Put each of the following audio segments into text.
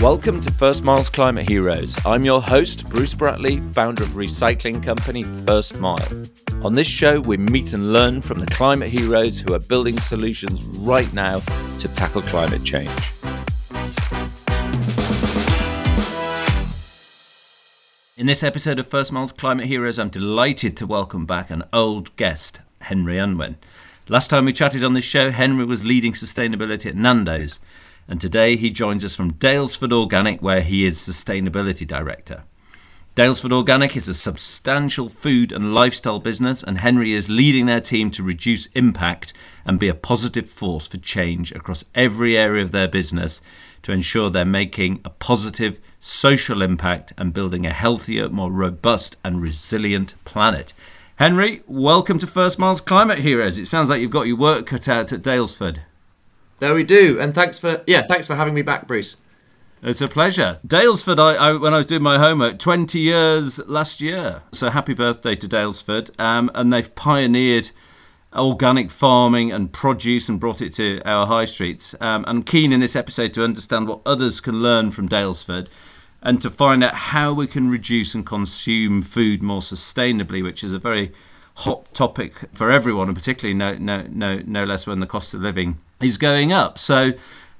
Welcome to First Mile's Climate Heroes. I'm your host, Bruce Bratley, founder of recycling company First Mile. On this show, we meet and learn from the climate heroes who are building solutions right now to tackle climate change. In this episode of First Miles Climate Heroes, I'm delighted to welcome back an old guest, Henry Unwin. Last time we chatted on this show, Henry was leading sustainability at Nando's, and today he joins us from Daylesford Organic, where he is Sustainability Director. Daylesford Organic is a substantial food and lifestyle business, and Henry is leading their team to reduce impact and be a positive force for change across every area of their business to ensure they're making a positive social impact and building a healthier, more robust, and resilient planet. Henry, welcome to First Miles Climate Heroes. It sounds like you've got your work cut out at Daylesford. There we do, and thanks for yeah, thanks for having me back, Bruce. It's a pleasure. Daylesford, I, I, when I was doing my homework, 20 years last year. So happy birthday to Daylesford. Um, and they've pioneered organic farming and produce and brought it to our high streets. Um, I'm keen in this episode to understand what others can learn from Daylesford and to find out how we can reduce and consume food more sustainably, which is a very hot topic for everyone, and particularly no, no, no, no less when the cost of living is going up. So,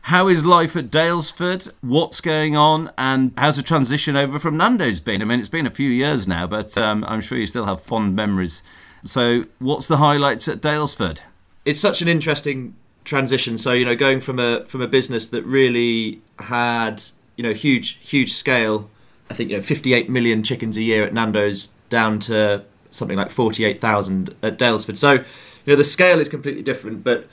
how is life at Daylesford? What's going on? And how's the transition over from Nando's been? I mean, it's been a few years now, but um, I'm sure you still have fond memories. So, what's the highlights at Daylesford? It's such an interesting transition. So, you know, going from a from a business that really had you know huge huge scale. I think you know 58 million chickens a year at Nando's down to something like 48,000 at Daylesford. So you know the scale is completely different, but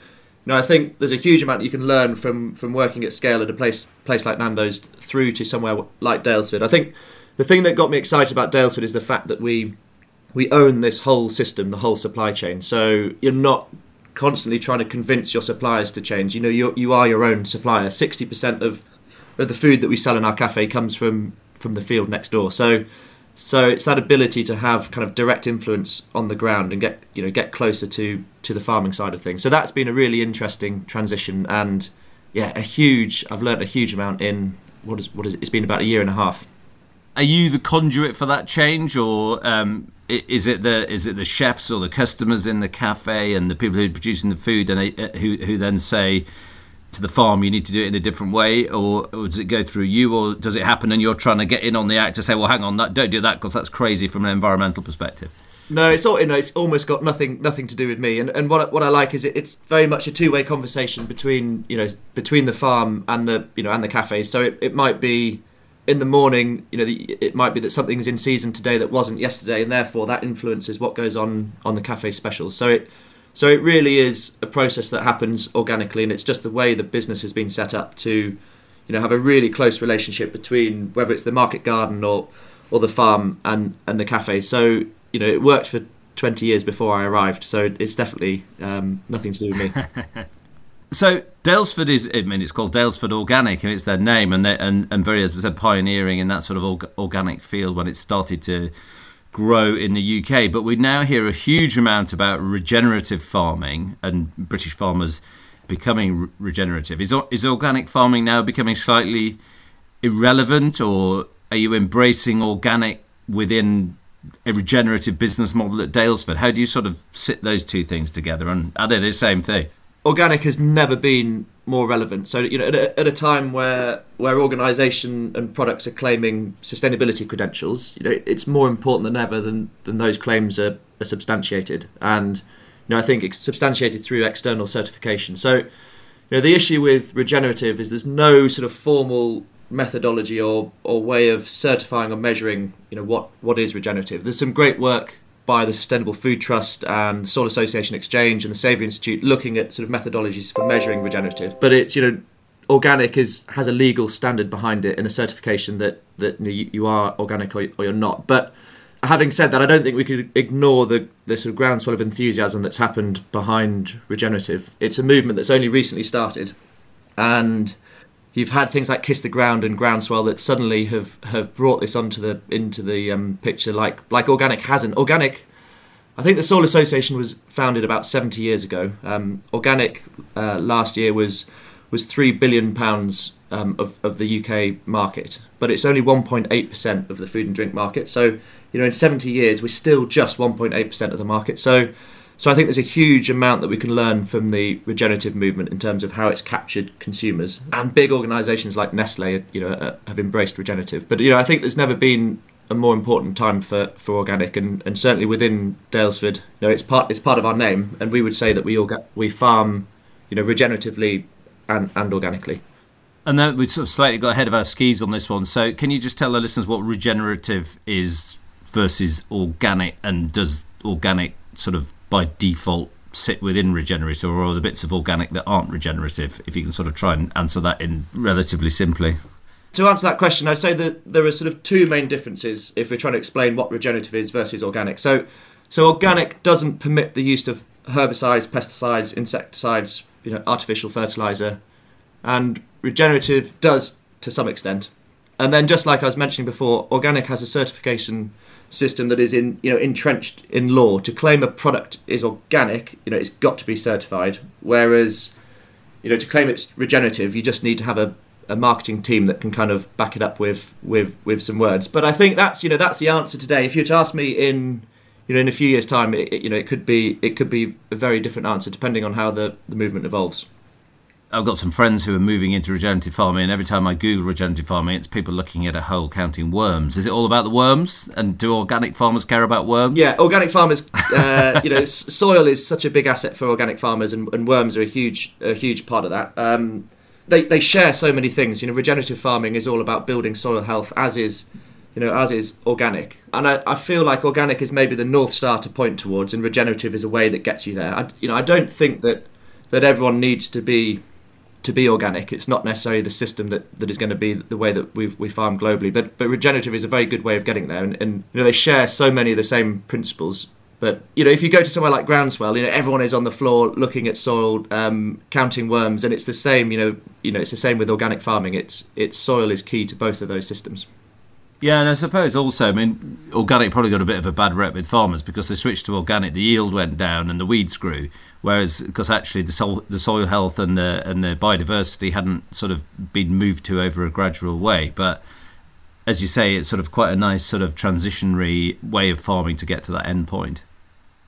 know I think there's a huge amount you can learn from from working at scale at a place place like Nando's through to somewhere like Daylesford. I think the thing that got me excited about Daylesford is the fact that we we own this whole system, the whole supply chain. So you're not constantly trying to convince your suppliers to change. You know, you you are your own supplier. Sixty percent of but the food that we sell in our cafe comes from from the field next door. So so it's that ability to have kind of direct influence on the ground and get you know get closer to to the farming side of things. So that's been a really interesting transition and yeah, a huge. I've learned a huge amount in what is what is it? it's been about a year and a half. Are you the conduit for that change, or um, is it the is it the chefs or the customers in the cafe and the people who are producing the food and uh, who who then say to the farm you need to do it in a different way or, or, does it go through you or does it happen and you're trying to get in on the act to say well hang on that, don't do that because that's crazy from an environmental perspective no it's all you know it's almost got nothing nothing to do with me. And, and what, what I like is it, it's very much a two-way conversation between you know between the farm and the you know and the cafes so it, it might be in the morning you know the, it might be that something's in season today that wasn't yesterday and therefore that influences what goes on on the cafe specials so it so it really is a process that happens organically, and it's just the way the business has been set up to, you know, have a really close relationship between whether it's the market garden or or the farm and and the cafe. So you know, it worked for 20 years before I arrived, so it's definitely um, nothing to do with me. so Daylesford is, I mean, it's called Daylesford Organic, and it's their name, and and and very, as I said, pioneering in that sort of org- organic field when it started to grow in the UK. But we now hear a huge amount about regenerative farming and British farmers becoming re- regenerative. Is, is organic farming now becoming slightly irrelevant, or are you embracing organic within a regenerative business model at Daylesford? How do you sort of sit those two things together, and are they the same thing? Organic has never been more relevant. So you know, at a, at a time where where organisation and products are claiming sustainability credentials, you know, it's more important than ever than than those claims are, are substantiated. And you know, I think it's substantiated through external certification. So you know, the issue with regenerative is there's no sort of formal methodology or or way of certifying or measuring you know what what is regenerative. There's some great work by the Sustainable Food Trust and Soil Association Exchange and the Savory Institute looking at sort of methodologies for measuring regenerative. But it's, you know, organic is has a legal standard behind it and a certification that, that you, you are organic or, or you're not. But having said that, I don't think we could ignore the, the sort of groundswell of enthusiasm that's happened behind regenerative. It's a movement that's only recently started. And you've had things like Kiss the Ground and Groundswell that suddenly have, have brought this onto the into the um, picture like like organic hasn't. Organic, I think the Soil Association was founded about 70 years ago. Um, organic uh, last year was was three billion pounds um, of of the UK market, but it's only 1.8 percent of the food and drink market. So you know, in 70 years, we're still just 1.8 percent of the market. So so I think there's a huge amount that we can learn from the regenerative movement in terms of how it's captured consumers. And big organisations like Nestle, you know, uh, have embraced regenerative. But you know, I think there's never been a more important time for, for organic, and, and certainly within Daylesford, you know, it's part it's part of our name, and we would say that we orga- we farm, you know, regeneratively and, and organically. And then we sort of slightly got ahead of our skis on this one. So can you just tell the listeners what regenerative is versus organic, and does organic sort of by default sit within regenerative or the bits of organic that aren't regenerative if you can sort of try and answer that in relatively simply. To answer that question i'd say that there are sort of two main differences if we're trying to explain what regenerative is versus organic. So so organic doesn't permit the use of herbicides pesticides insecticides you know artificial fertilizer and regenerative does to some extent. And then just like i was mentioning before organic has a certification system that is in you know entrenched in law. To claim a product is organic you know it's got to be certified. Whereas you know to claim it's regenerative you just need to have a, a marketing team that can kind of back it up with with with some words. But i think that's you know that's the answer today. If you were to ask me in you know in a few years time it, you know it could be it could be a very different answer depending on how the the movement evolves I've got some friends who are moving into regenerative farming, and every time I Google regenerative farming, it's people looking at a hole counting worms. Is it all about the worms? And do organic farmers care about worms? Yeah, organic farmers. Uh, you know, soil is such a big asset for organic farmers, and, and worms are a huge, a huge part of that. Um, they they share so many things. You know, regenerative farming is all about building soil health, as is you know, as is organic. And I, I feel like organic is maybe the north star to point towards, and regenerative is a way that gets you there. I, you know, I don't think that that everyone needs to be to be organic. It's not necessarily the system that, that is going to be the way that we we farm globally. But but regenerative is a very good way of getting there, and, and you know they share so many of the same principles. But you know, if you go to somewhere like Groundswell, you know everyone is on the floor looking at soil, um, counting worms, and it's the same. You know, you know it's the same with organic farming. It's it's soil is key to both of those systems. Yeah, and I suppose also, I mean, organic probably got a bit of a bad rep with farmers because they switched to organic, the yield went down and the weeds grew. Whereas, because actually the soil, the soil health and the and the biodiversity hadn't sort of been moved to over a gradual way. But as you say, it's sort of quite a nice sort of transitionary way of farming to get to that end point.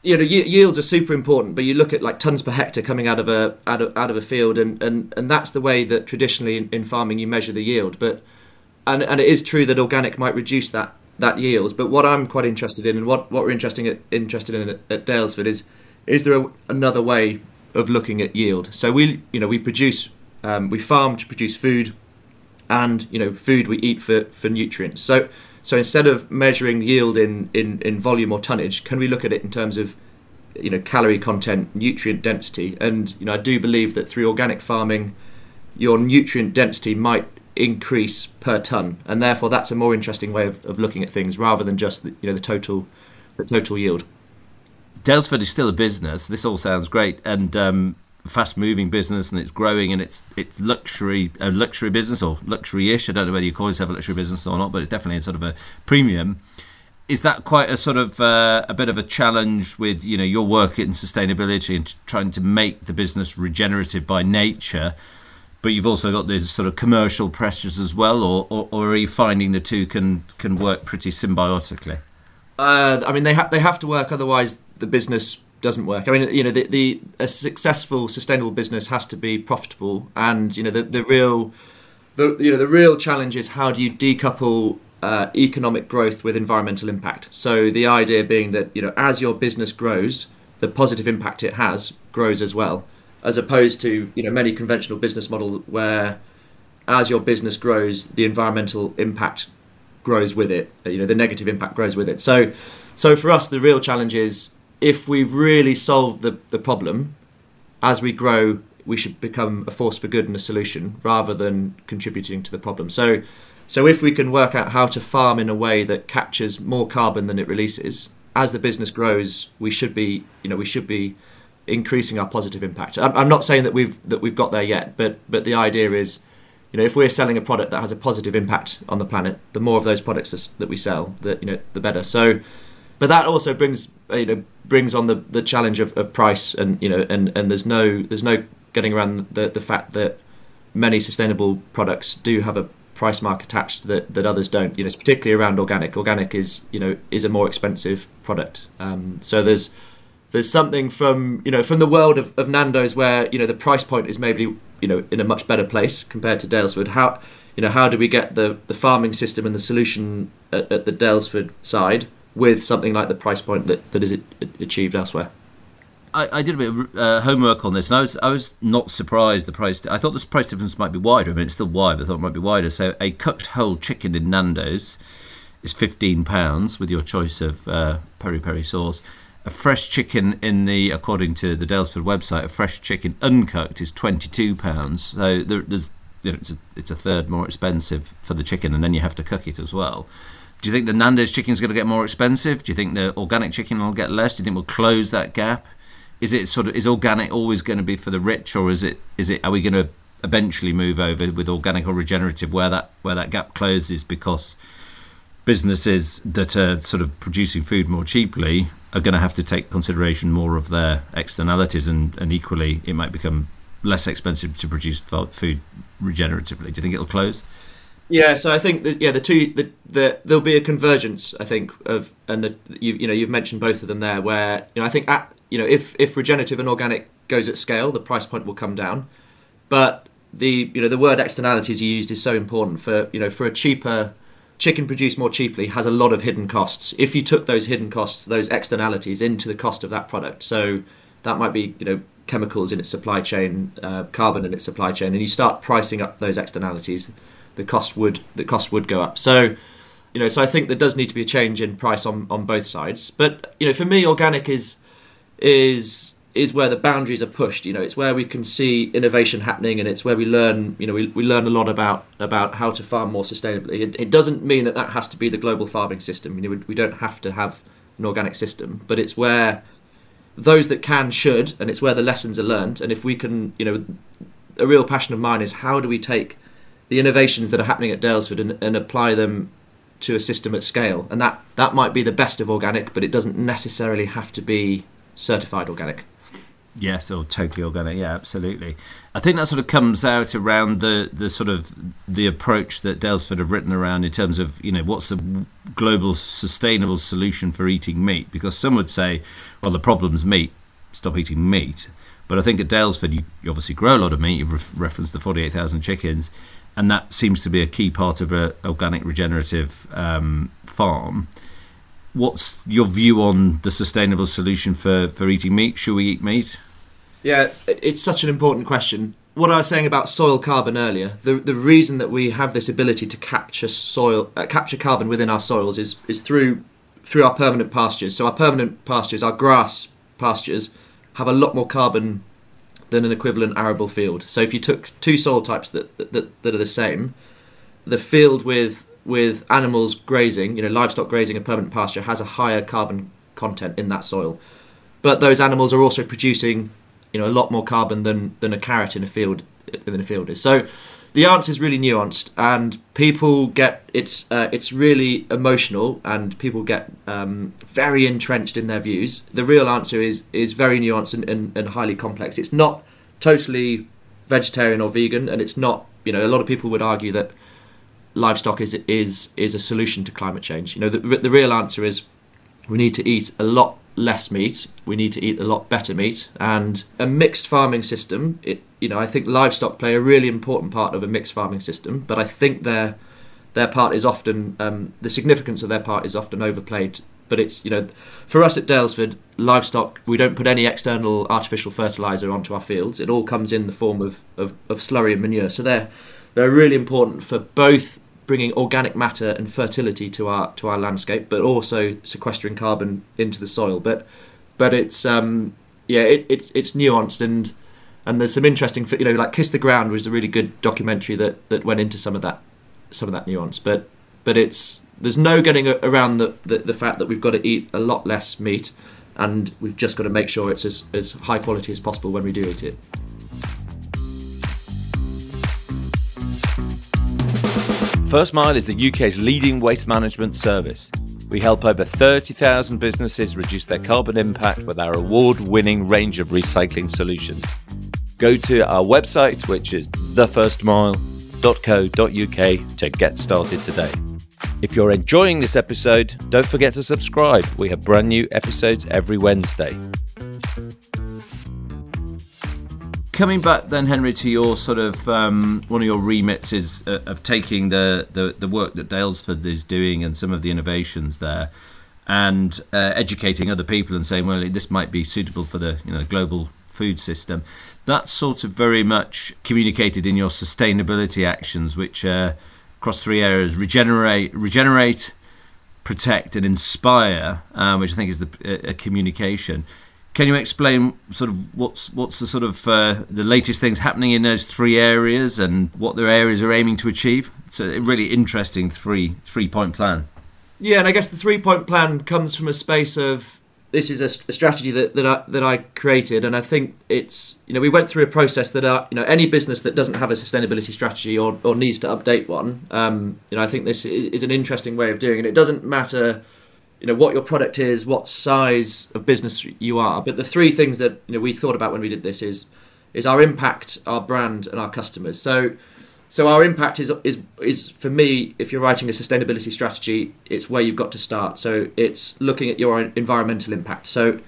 You know, yields are super important, but you look at like tons per hectare coming out of a out of, out of a field, and, and, and that's the way that traditionally in, in farming you measure the yield. But and and it is true that organic might reduce that that yield. But what I'm quite interested in, and what, what we're interesting at, interested in at, at Daylesford is is there a, another way of looking at yield? So we, you know, we produce, um, we farm to produce food, and you know, food we eat for for nutrients. So so instead of measuring yield in in in volume or tonnage, can we look at it in terms of you know calorie content, nutrient density? And you know, I do believe that through organic farming, your nutrient density might increase per ton, and therefore that's a more interesting way of, of looking at things rather than just the, you know the total the total yield. Daylesford is still a business. This all sounds great and um, fast moving business, and it's growing, and it's it's luxury a luxury business or luxury-ish. I don't know whether you call yourself a luxury business or not, but it's definitely a sort of a premium. Is that quite a sort of uh, a bit of a challenge with you know your work in sustainability and trying to make the business regenerative by nature? But you've also got these sort of commercial pressures as well, or, or, or are you finding the two can can work pretty symbiotically? Uh, I mean, they have they have to work, otherwise the business doesn't work. I mean, you know, the, the a successful, sustainable business has to be profitable, and you know, the, the real, the you know, the real challenge is how do you decouple uh, economic growth with environmental impact. So the idea being that you know, as your business grows, the positive impact it has grows as well, as opposed to you know many conventional business models where, as your business grows, the environmental impact grows with it. You know, the negative impact grows with it. So, so for us, the real challenge is if we've really solved the, the problem, as we grow, we should become a force for good and a solution rather than contributing to the problem. So, so if we can work out how to farm in a way that captures more carbon than it releases, as the business grows, we should be, you know, we should be increasing our positive impact. I'm not saying that we've that we've got there yet, but but the idea is you know, if we're selling a product that has a positive impact on the planet, the more of those products that we sell, the you know, the better. So, but that also brings you know brings on the, the challenge of, of price, and you know, and, and there's no there's no getting around the, the fact that many sustainable products do have a price mark attached that, that others don't. You know, it's particularly around organic. Organic is you know is a more expensive product. Um, so there's there's something from you know from the world of, of Nando's where you know the price point is maybe you know in a much better place compared to Daylesford. How you know how do we get the the farming system and the solution at, at the Daylesford side with something like the price point that, that is achieved elsewhere? I, I, did a bit of uh, homework on this, and I was I was not surprised. The price I thought the price difference might be wider. I mean, it's still wide, but I thought it might be wider. So a cooked whole chicken in Nando's is fifteen pounds with your choice of uh, peri peri sauce. A fresh chicken in the, according to the Daylesford website, a fresh chicken uncooked is twenty two pounds. So there, there's you know, it's a, it's a third more expensive for the chicken, and then you have to cook it as well. Do you think the Nando's chicken is going to get more expensive? Do you think the organic chicken will get less? Do you think we'll close that gap? is it sort of is organic always going to be for the rich, or is it is it are we going to eventually move over with organic or regenerative where that where that gap closes because businesses that are sort of producing food more cheaply are going to have to take consideration more of their externalities and, and equally it might become less expensive to produce food regeneratively do you think it'll close yeah so i think that yeah the two the, the there'll be a convergence i think of and the you, you know you've mentioned both of them there where you know i think at you know, if if regenerative and organic goes at scale, the price point will come down. But the you know the word externalities you used is so important for you know for a cheaper chicken produced more cheaply has a lot of hidden costs. If you took those hidden costs, those externalities into the cost of that product, so that might be you know chemicals in its supply chain, uh, carbon in its supply chain, and you start pricing up those externalities, the cost would the cost would go up. So you know, so I think there does need to be a change in price on on both sides. But you know, for me, organic is is is where the boundaries are pushed. You know, it's where we can see innovation happening, and it's where we learn. You know, we, we learn a lot about about how to farm more sustainably. It, it doesn't mean that that has to be the global farming system. You know, we, we don't have to have an organic system, but it's where those that can should, and it's where the lessons are learned. And if we can, you know, a real passion of mine is how do we take the innovations that are happening at Daylesford and, and apply them to a system at scale, and that that might be the best of organic, but it doesn't necessarily have to be certified organic. Yes, or totally organic. Yeah, absolutely. I think that sort of comes out around the, the sort of the approach that Daylesford have written around in terms of you know what's a global sustainable solution for eating meat. Because some would say, well, the problem's meat. Stop eating meat. But I think at Daylesford, you, you obviously grow a lot of meat. You've referenced the forty-eight thousand chickens, and that seems to be a key part of an organic regenerative um, farm what's your view on the sustainable solution for, for eating meat? Should we eat meat? Yeah, it's such an important question. What I was saying about soil carbon earlier, the the reason that we have this ability to capture soil uh, capture carbon within our soils is is through through our permanent pastures. So our permanent pastures, our grass pastures, have a lot more carbon than an equivalent arable field. So if you took two soil types that that, that are the same, the field with with animals grazing, you know, livestock grazing a permanent pasture has a higher carbon content in that soil. But those animals are also producing, you know, a lot more carbon than than a carrot in a field than a field is. So the answer is really nuanced, and people get it's uh, it's really emotional, and people get um, very entrenched in their views. The real answer is is very nuanced and, and, and highly complex. It's not totally vegetarian or vegan, and it's not. You know, a lot of people would argue that livestock is is is a solution to climate change. You know, the the real answer is we need to eat a lot less meat. We need to eat a lot better meat, and a mixed farming system. It you know I think livestock play a really important part of a mixed farming system, but I think their their part is often um, the significance of their part is often overplayed. But it's you know for us at Daylesford, livestock we don't put any external artificial fertilizer onto our fields. It all comes in the form of, of, of slurry and manure. So they're they're really important for both bringing organic matter and fertility to our to our landscape, but also sequestering carbon into the soil. But but it's um, yeah, it, it's it's nuanced and and there's some interesting you know like Kiss the Ground was a really good documentary that that went into some of that some of that nuance. But but it's there's no getting around the, the, the fact that we've got to eat a lot less meat and we've just got to make sure it's as, as high quality as possible when we do eat it. First Mile is the UK's leading waste management service. We help over 30,000 businesses reduce their carbon impact with our award winning range of recycling solutions. go to our website, which is thefirstmile.co.uk to get started today. If you're enjoying this episode, don't forget to subscribe. We have brand new episodes every Wednesday. Coming back then, Henry, to your sort of um, one of your remits is uh, of taking the, the, the work that Daylesford is doing and some of the innovations there, and uh, educating other people and saying, well, this might be suitable for the you know global food system. That's sort of very much communicated in your sustainability actions, which uh, across three areas: regenerate, regenerate, protect, and inspire, um, which I think is the communication. Can you explain sort of what's what's the sort of uh, the latest things happening in those three areas and what their areas are aiming to achieve? It's a really interesting three three point plan. Yeah, and I guess the three point plan comes from a space of this is a, strategy that, that I, that I created, and I think it's you know we went through a process that uh, you know any business that doesn't have a sustainability strategy or, or needs to update one, um, you know I think this is, is an interesting way of doing it. It doesn't matter you know what your product is, what size of business you are. But the three things that you know we thought about when we did this is is our impact, our brand, and our customers. So so our impact is is is for me. If you're writing a sustainability strategy, it's where you've got to start. So it's looking at your environmental impact. So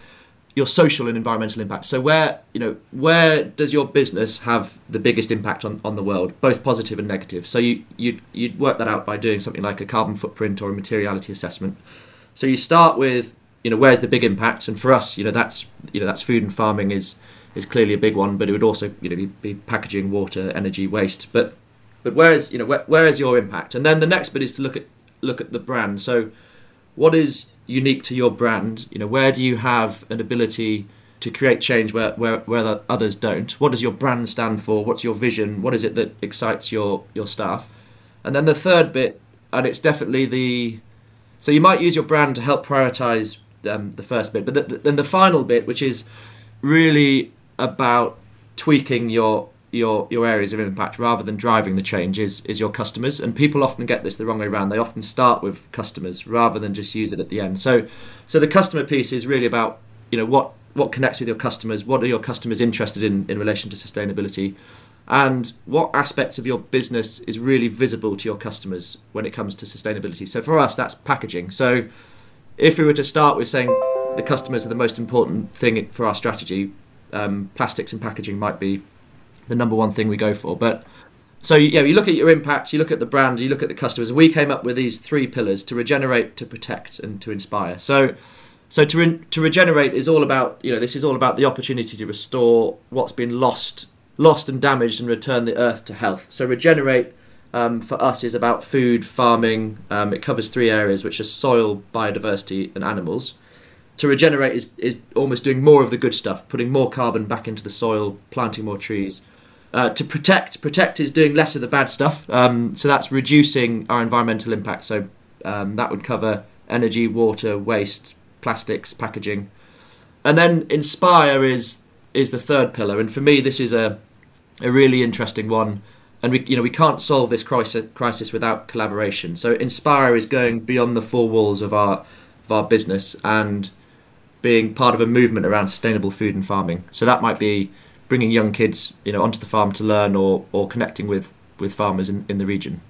your social and environmental impact. So where you know where does your business have the biggest impact on, on the world, both positive and negative? So you you you'd work that out by doing something like a carbon footprint or a materiality assessment. So you start with you know where's the big impact, and for us, you know that's you know that's food and farming is is clearly a big one, but it would also you know be, be packaging, water, energy, waste. But but where is you know where, where is your impact? And then the next bit is to look at look at the brand. So what is unique to your brand? You know where do you have an ability to create change where where where others don't? What does your brand stand for? What's your vision? What is it that excites your your staff? And then the third bit, and it's definitely the so you might use your brand to help prioritize um, the first bit, but the, the, then the final bit, which is really about tweaking your your your areas of impact rather than driving the change is, is your customers. And people often get this the wrong way around. They often start with customers rather than just use it at the end. So so the customer piece is really about you know what what connects with your customers what are your customers interested in in relation to sustainability and what aspects of your business is really visible to your customers when it comes to sustainability. So for us, that's packaging. So if we were to start with saying the customers are the most important thing for our strategy, um, plastics and packaging might be the number one thing we go for. But so yeah, you look at your impact, you look at the brand, you look at the customers. We came up with these three pillars: to regenerate, to protect, and to inspire. So. So to, re- to regenerate is all about you know this is all about the opportunity to restore what's been lost lost and damaged and return the earth to health. So regenerate um, for us is about food, farming. Um, it covers three areas, which are soil, biodiversity, and animals. To regenerate is, is almost doing more of the good stuff, putting more carbon back into the soil, planting more trees. Uh, to protect, protect is doing less of the bad stuff. Um, so that's reducing our environmental impact. So um, that would cover energy, water, waste, plastics, packaging. And then inspire is is the third pillar, and for me, this is a a really interesting one. And we, you know, we can't solve this crisis crisis without collaboration. So Inspire is going beyond the four walls of our of our business and being part of a movement around sustainable food and farming. So that might be bringing young kids, you know, onto the farm to learn, or or connecting with with farmers in, in the region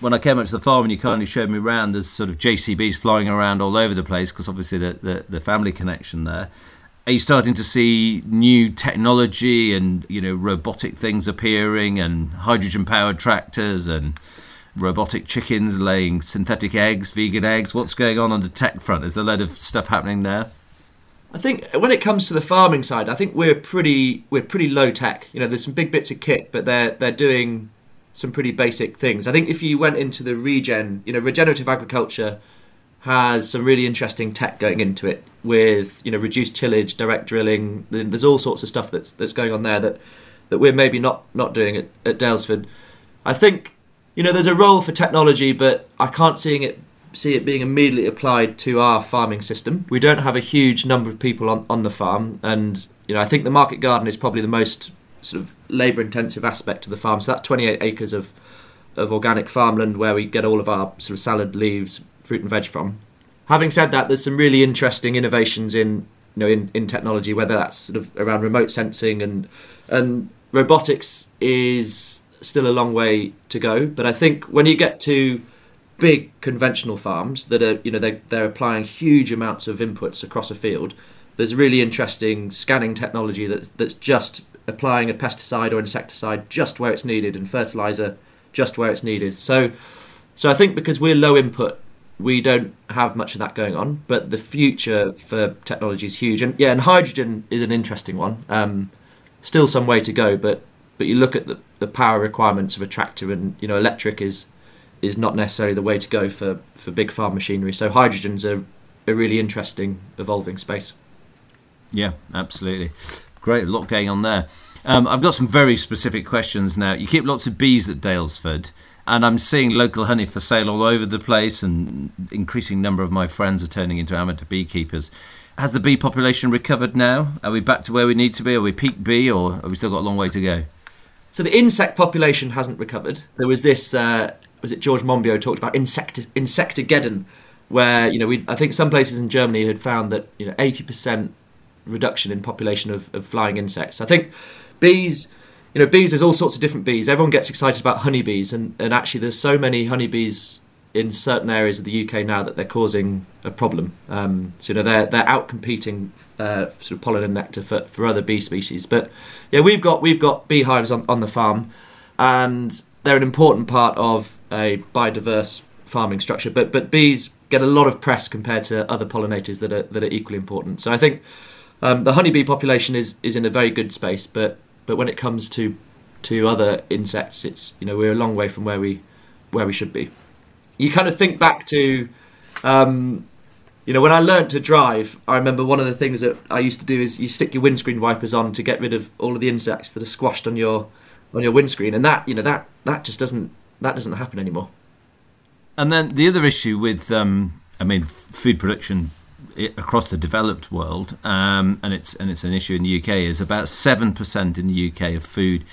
when I came up to the farm and you kindly showed me around, there's sort of JCBs flying around all over the place because obviously the, the, the, family connection there are you starting to see new technology and you know robotic things appearing and hydrogen powered tractors and robotic chickens laying synthetic eggs vegan eggs what's going on on the tech front is a lot of stuff happening there I think when it comes to the farming side, I think we're pretty we're pretty low tech. You know, there's some big bits of kit, but they're they're doing some pretty basic things. I think if you went into the regen, you know, regenerative agriculture has some really interesting tech going into it with you know reduced tillage, direct drilling. There's all sorts of stuff that's that's going on there that that we're maybe not not doing at, at Daylesford. I think you know there's a role for technology, but I can't seeing it see it being immediately applied to our farming system. We don't have a huge number of people on, on the farm, and you know I think the market garden is probably the most sort of labour intensive aspect of the farm. So that's 28 acres of of organic farmland where we get all of our sort of salad leaves, fruit and veg from having said that, there's some really interesting innovations in you know in, in technology, whether that's sort of around remote sensing and and robotics is still a long way to go. But I think when you get to big conventional farms that are, you know, they, they're applying huge amounts of inputs across a field, there's really interesting scanning technology that's, that's just applying a pesticide or insecticide just where it's needed and fertilizer just where it's needed. So, so I think because we're low input, we don't have much of that going on. But the future for technology is huge, and yeah, and hydrogen is an interesting one. Um, still some way to go, but but you look at the, the power requirements of a tractor, and you know, electric is is not necessarily the way to go for, for big farm machinery. So hydrogen's a, a really interesting evolving space. Yeah, absolutely. Great, a lot going on there. Um, I've got some very specific questions now. You keep lots of bees at Daylesford, and I'm seeing local honey for sale all over the place, and increasing number of my friends are turning into amateur beekeepers. Has the bee population recovered now? Are we back to where we need to be? Are we peak bee, or have we still got a long way to go? So the insect population hasn't recovered. There was this, uh, was it George Monbiot talked about insect insectageddon, where you know we I think some places in Germany had found that you know eighty percent reduction in population of, of flying insects. I think bees, you know, bees. There's all sorts of different bees. Everyone gets excited about honeybees, and and actually there's so many honeybees in certain areas of the UK now that they're causing a problem. Um, so you know they're they're out competing uh, sort of pollen and nectar for, for other bee species. But yeah, we've got we've got beehives on, on the farm, and they're an important part of a biodiverse farming structure. But but bees get a lot of press compared to other pollinators that are that are equally important. So I think um, the honeybee population is is in a very good space, but but when it comes to to other insects, it's you know we're a long way from where we where we should be. You kind of think back to, um, you know, when I learnt to drive, I remember one of the things that I used to do is you stick your windscreen wipers on to get rid of all of the insects that are squashed on your on your windscreen, and that you know that that just doesn't that doesn't happen anymore. And then the other issue with, um, I mean, food production across the developed world, um, and it's and it's an issue in the UK, is about seven percent in the UK of food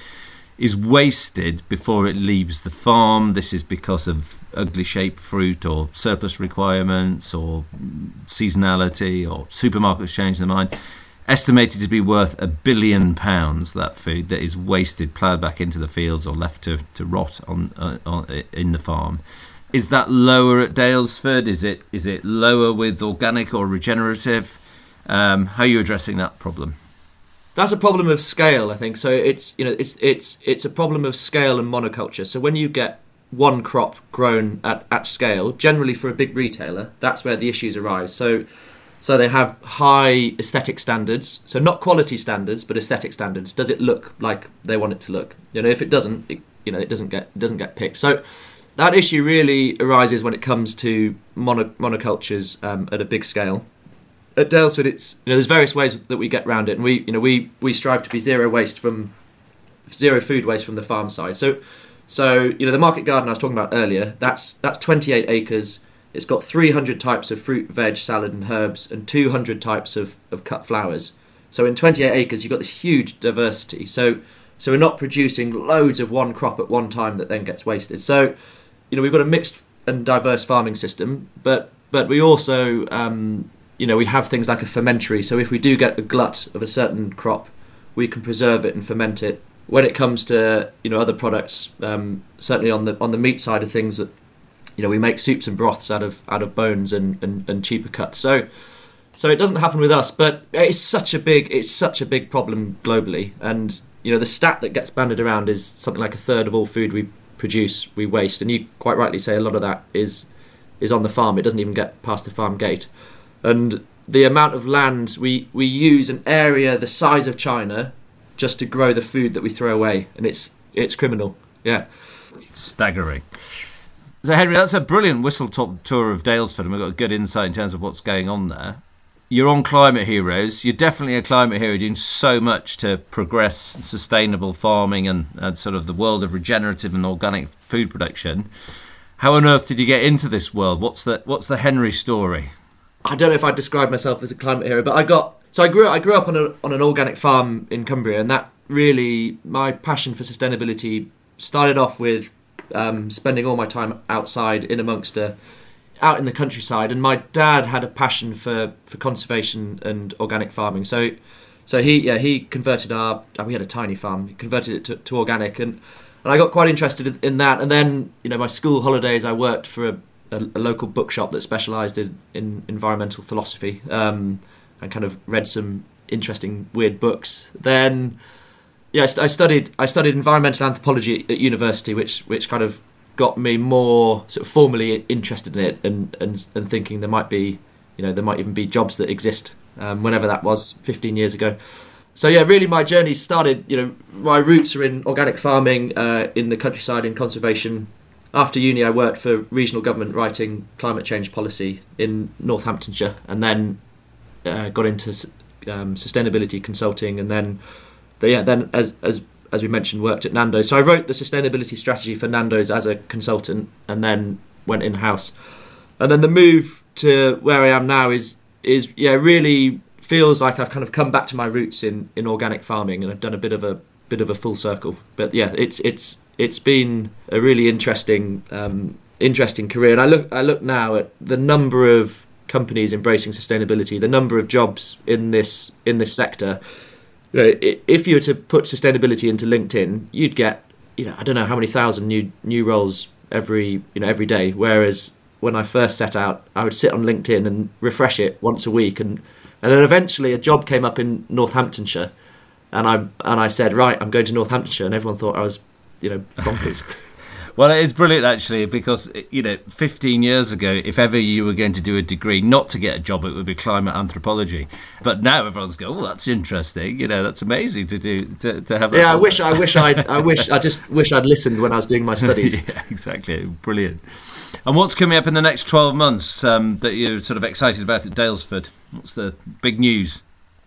is wasted before it leaves the farm. This is because of ugly shaped fruit or surplus requirements or seasonality or supermarkets change their mind. Estimated to be worth a billion pounds that food that is wasted, ploughed back into the fields or left to, to rot on, uh, on in the farm. Is that lower at Daylesford? Is it is it lower with organic or regenerative? Um, how are you addressing that problem? That's a problem of scale, I think. So it's you know it's it's it's a problem of scale and monoculture. So when you get one crop grown at, at scale, generally for a big retailer, that's where the issues arise. So so they have high aesthetic standards. So not quality standards, but aesthetic standards. Does it look like they want it to look? You know, if it doesn't, it, you know, it doesn't get it doesn't get picked. So that issue really arises when it comes to mono, monocultures um, at a big scale. At Daylesford, it's you know there's various ways that we get around it, and we you know we we strive to be zero waste from zero food waste from the farm side. So so you know the market garden I was talking about earlier. That's that's 28 acres. It's got 300 types of fruit, veg, salad, and herbs, and 200 types of, of cut flowers. So in 28 acres, you've got this huge diversity. So so we're not producing loads of one crop at one time that then gets wasted. So you know we've got a mixed and diverse farming system, but but we also um, you know we have things like a fermentary. So if we do get a glut of a certain crop, we can preserve it and ferment it. When it comes to you know other products, um, certainly on the on the meat side of things, that you know we make soups and broths out of out of bones and, and, and cheaper cuts. So so it doesn't happen with us, but it's such a big it's such a big problem globally, and you know the stat that gets banded around is something like a third of all food we produce we waste, and you quite rightly say a lot of that is is on the farm. It doesn't even get past the farm gate, and the amount of land we we use an area the size of China just to grow the food that we throw away, and it's it's criminal. Yeah, staggering. So Henry, that's a brilliant whistle top tour of Daylesford, and we've got a good insight in terms of what's going on there you're on Climate Heroes. You're definitely a climate hero doing so much to progress sustainable farming and, and sort of the world of regenerative and organic food production. How on earth did you get into this world? What's the what's the Henry story? I don't know if I'd describe myself as a climate hero, but I got so I grew I grew up on a on an organic farm in Cumbria, and that really my passion for sustainability started off with um, spending all my time outside in amongst a out in the countryside, and my dad had a passion for, for conservation and organic farming. So, So he yeah he converted our we had a tiny farm. He converted it to, to organic, and and I got quite interested in that. And then you know my school holidays, I worked for a, a, a local bookshop that specialised in, in environmental philosophy, um, and kind of read some interesting weird books. Then yeah, I studied I studied environmental anthropology at university, which which kind of got me more sort of formally interested in it and and and thinking there might be you know there might even be jobs that exist um, whenever that was 15 years ago. So yeah, really my journey started. You know, my roots are in organic farming uh, in the countryside in conservation. After uni, I worked for regional government writing climate change policy in Northamptonshire, and then uh, got into um, sustainability consulting, and then, yeah, then as as as we mentioned, worked at Nando's. So I wrote the sustainability strategy for Nando's as a consultant, and then went in house. And then the move to where I am now is is yeah really feels like I've kind of come back to my roots in, in organic farming, and I've done a bit of a bit of a full circle. But yeah, it's it's it's been a really interesting um, interesting career. And I look I look now at the number of companies embracing sustainability, the number of jobs in this in this sector. You know, if you were to put sustainability into LinkedIn, you'd get you know I don't know how many thousand new new roles every you know every day. Whereas when I first set out, I would sit on LinkedIn and refresh it once a week, and and then eventually a job came up in Northamptonshire, and I and I said, right, I'm going to Northamptonshire, and everyone thought I was, you know, bonkers. Well, it is brilliant actually because you know, 15 years ago, if ever you were going to do a degree not to get a job, it would be climate anthropology. But now everyone's going, "Oh, that's interesting." You know, that's amazing to do to, to have. Yeah, I wish, I wish, I, I wish, I just wish I'd listened when I was doing my studies. yeah, exactly, brilliant. And what's coming up in the next 12 months um, that you're sort of excited about at Daylesford? What's the big news?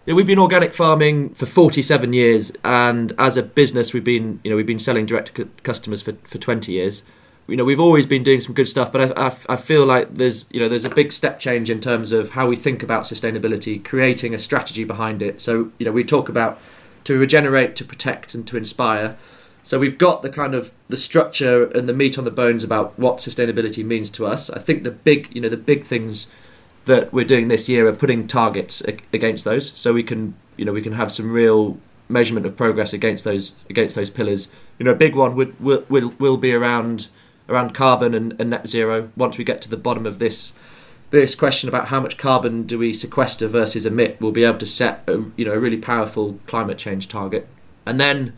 We've been organic farming for 47 years, and as a business, we've been you know we've been selling direct to customers for, for 20 years. You know we've always been doing some good stuff, but I, I, I feel like there's you know there's a big step change in terms of how we think about sustainability, creating a strategy behind it. So you know we talk about to regenerate, to protect, and to inspire. So we've got the kind of the structure and the meat on the bones about what sustainability means to us. I think the big, you know, the big things that we're doing this year are putting targets against those, so we can, you know, we can have some real measurement of progress against those against those pillars. You know, a big one would will will, will be around around carbon and, and net zero. Once we get to the bottom of this this question about how much carbon do we sequester versus emit, we'll be able to set a, you know a really powerful climate change target, and then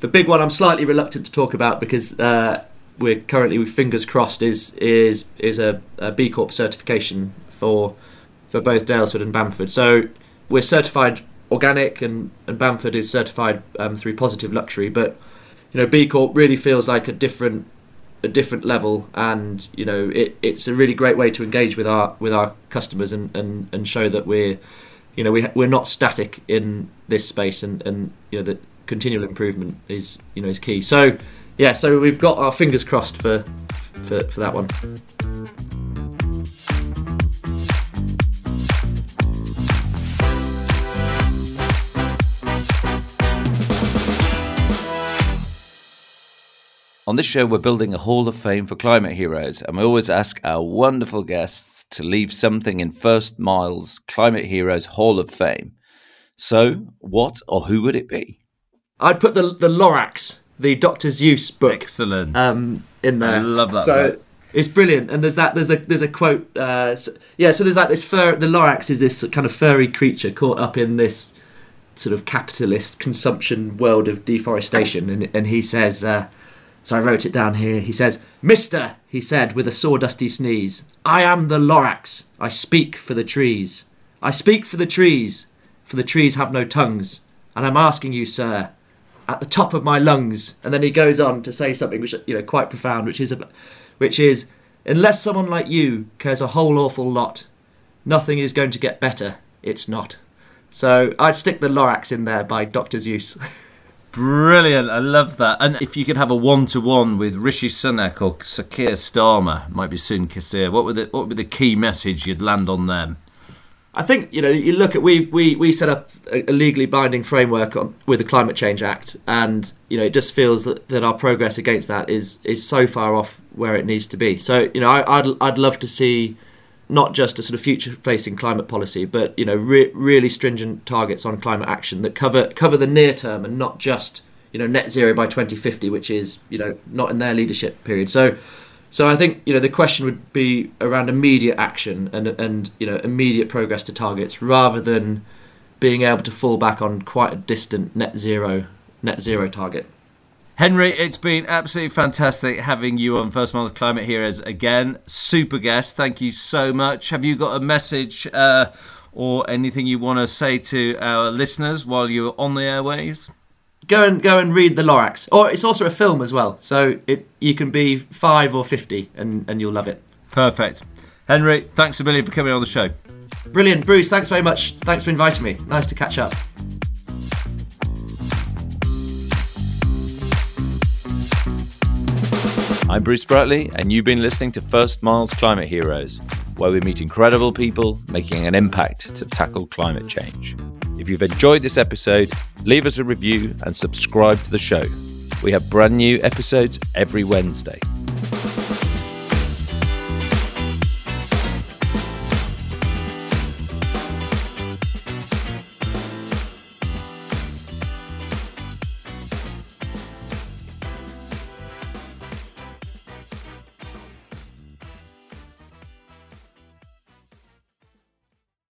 the big one I'm slightly reluctant to talk about because uh, we're currently with fingers crossed is is is a, a B Corp certification for for both Daylesford and Bamford. So we're certified organic and, and Bamford is certified um, through Positive Luxury, but you know B Corp really feels like a different a different level and you know it, it's a really great way to engage with our with our customers and, and, and show that we're you know we, we're not static in this space and, and you know that continual improvement is you know is key. So yeah, so we've got our fingers crossed for for, for that one. On this show, we're building a Hall of Fame for climate heroes, and we always ask our wonderful guests to leave something in First Mile's Climate Heroes Hall of Fame. So, what or who would it be? I'd put the the Lorax, the Doctor Seuss book, excellent, um, in there. I love that. So book. it's brilliant, and there's that. There's a there's a quote. Uh, so, yeah, so there's like this fur. The Lorax is this kind of furry creature caught up in this sort of capitalist consumption world of deforestation, and and he says. Uh, so I wrote it down here. He says, Mister, he said with a sawdusty sneeze, I am the Lorax. I speak for the trees. I speak for the trees, for the trees have no tongues. And I'm asking you, sir, at the top of my lungs. And then he goes on to say something which you know quite profound, which is which is unless someone like you cares a whole awful lot, nothing is going to get better. It's not. So I'd stick the Lorax in there by Dr. Seuss. Brilliant, I love that. And if you could have a one-to-one with Rishi Sunak or Sir Keir Starmer, might be soon Keir, what would the what would be the key message you'd land on them? I think you know you look at we we, we set up a, legally binding framework on, with the Climate Change Act, and you know it just feels that, that our progress against that is is so far off where it needs to be. So you know I, would I'd love to see not just a sort of future-facing climate policy, but you know re- really stringent targets on climate action that cover cover the near term and not just you know net zero by 2050, which is you know not in their leadership period. So, so I think you know the question would be around immediate action and and you know immediate progress to targets rather than being able to fall back on quite a distant net zero net zero target. Henry, it's been absolutely fantastic having you on First of Climate Heroes again. Super guest. Thank you so much. Have you got a message uh, or anything you want to say to our listeners while you're on the airwaves? Go and go and read the Lorax. Or it's also a film as well. So it you can be five or fifty and, and you'll love it. Perfect. Henry, thanks a million for coming on the show. Brilliant. Bruce, thanks very much. Thanks for inviting me. Nice to catch up. I'm Bruce Bratley, and you've been listening to First Miles Climate Heroes, where we meet incredible people making an impact to tackle climate change. If you've enjoyed this episode, leave us a review and subscribe to the show. We have brand new episodes every Wednesday.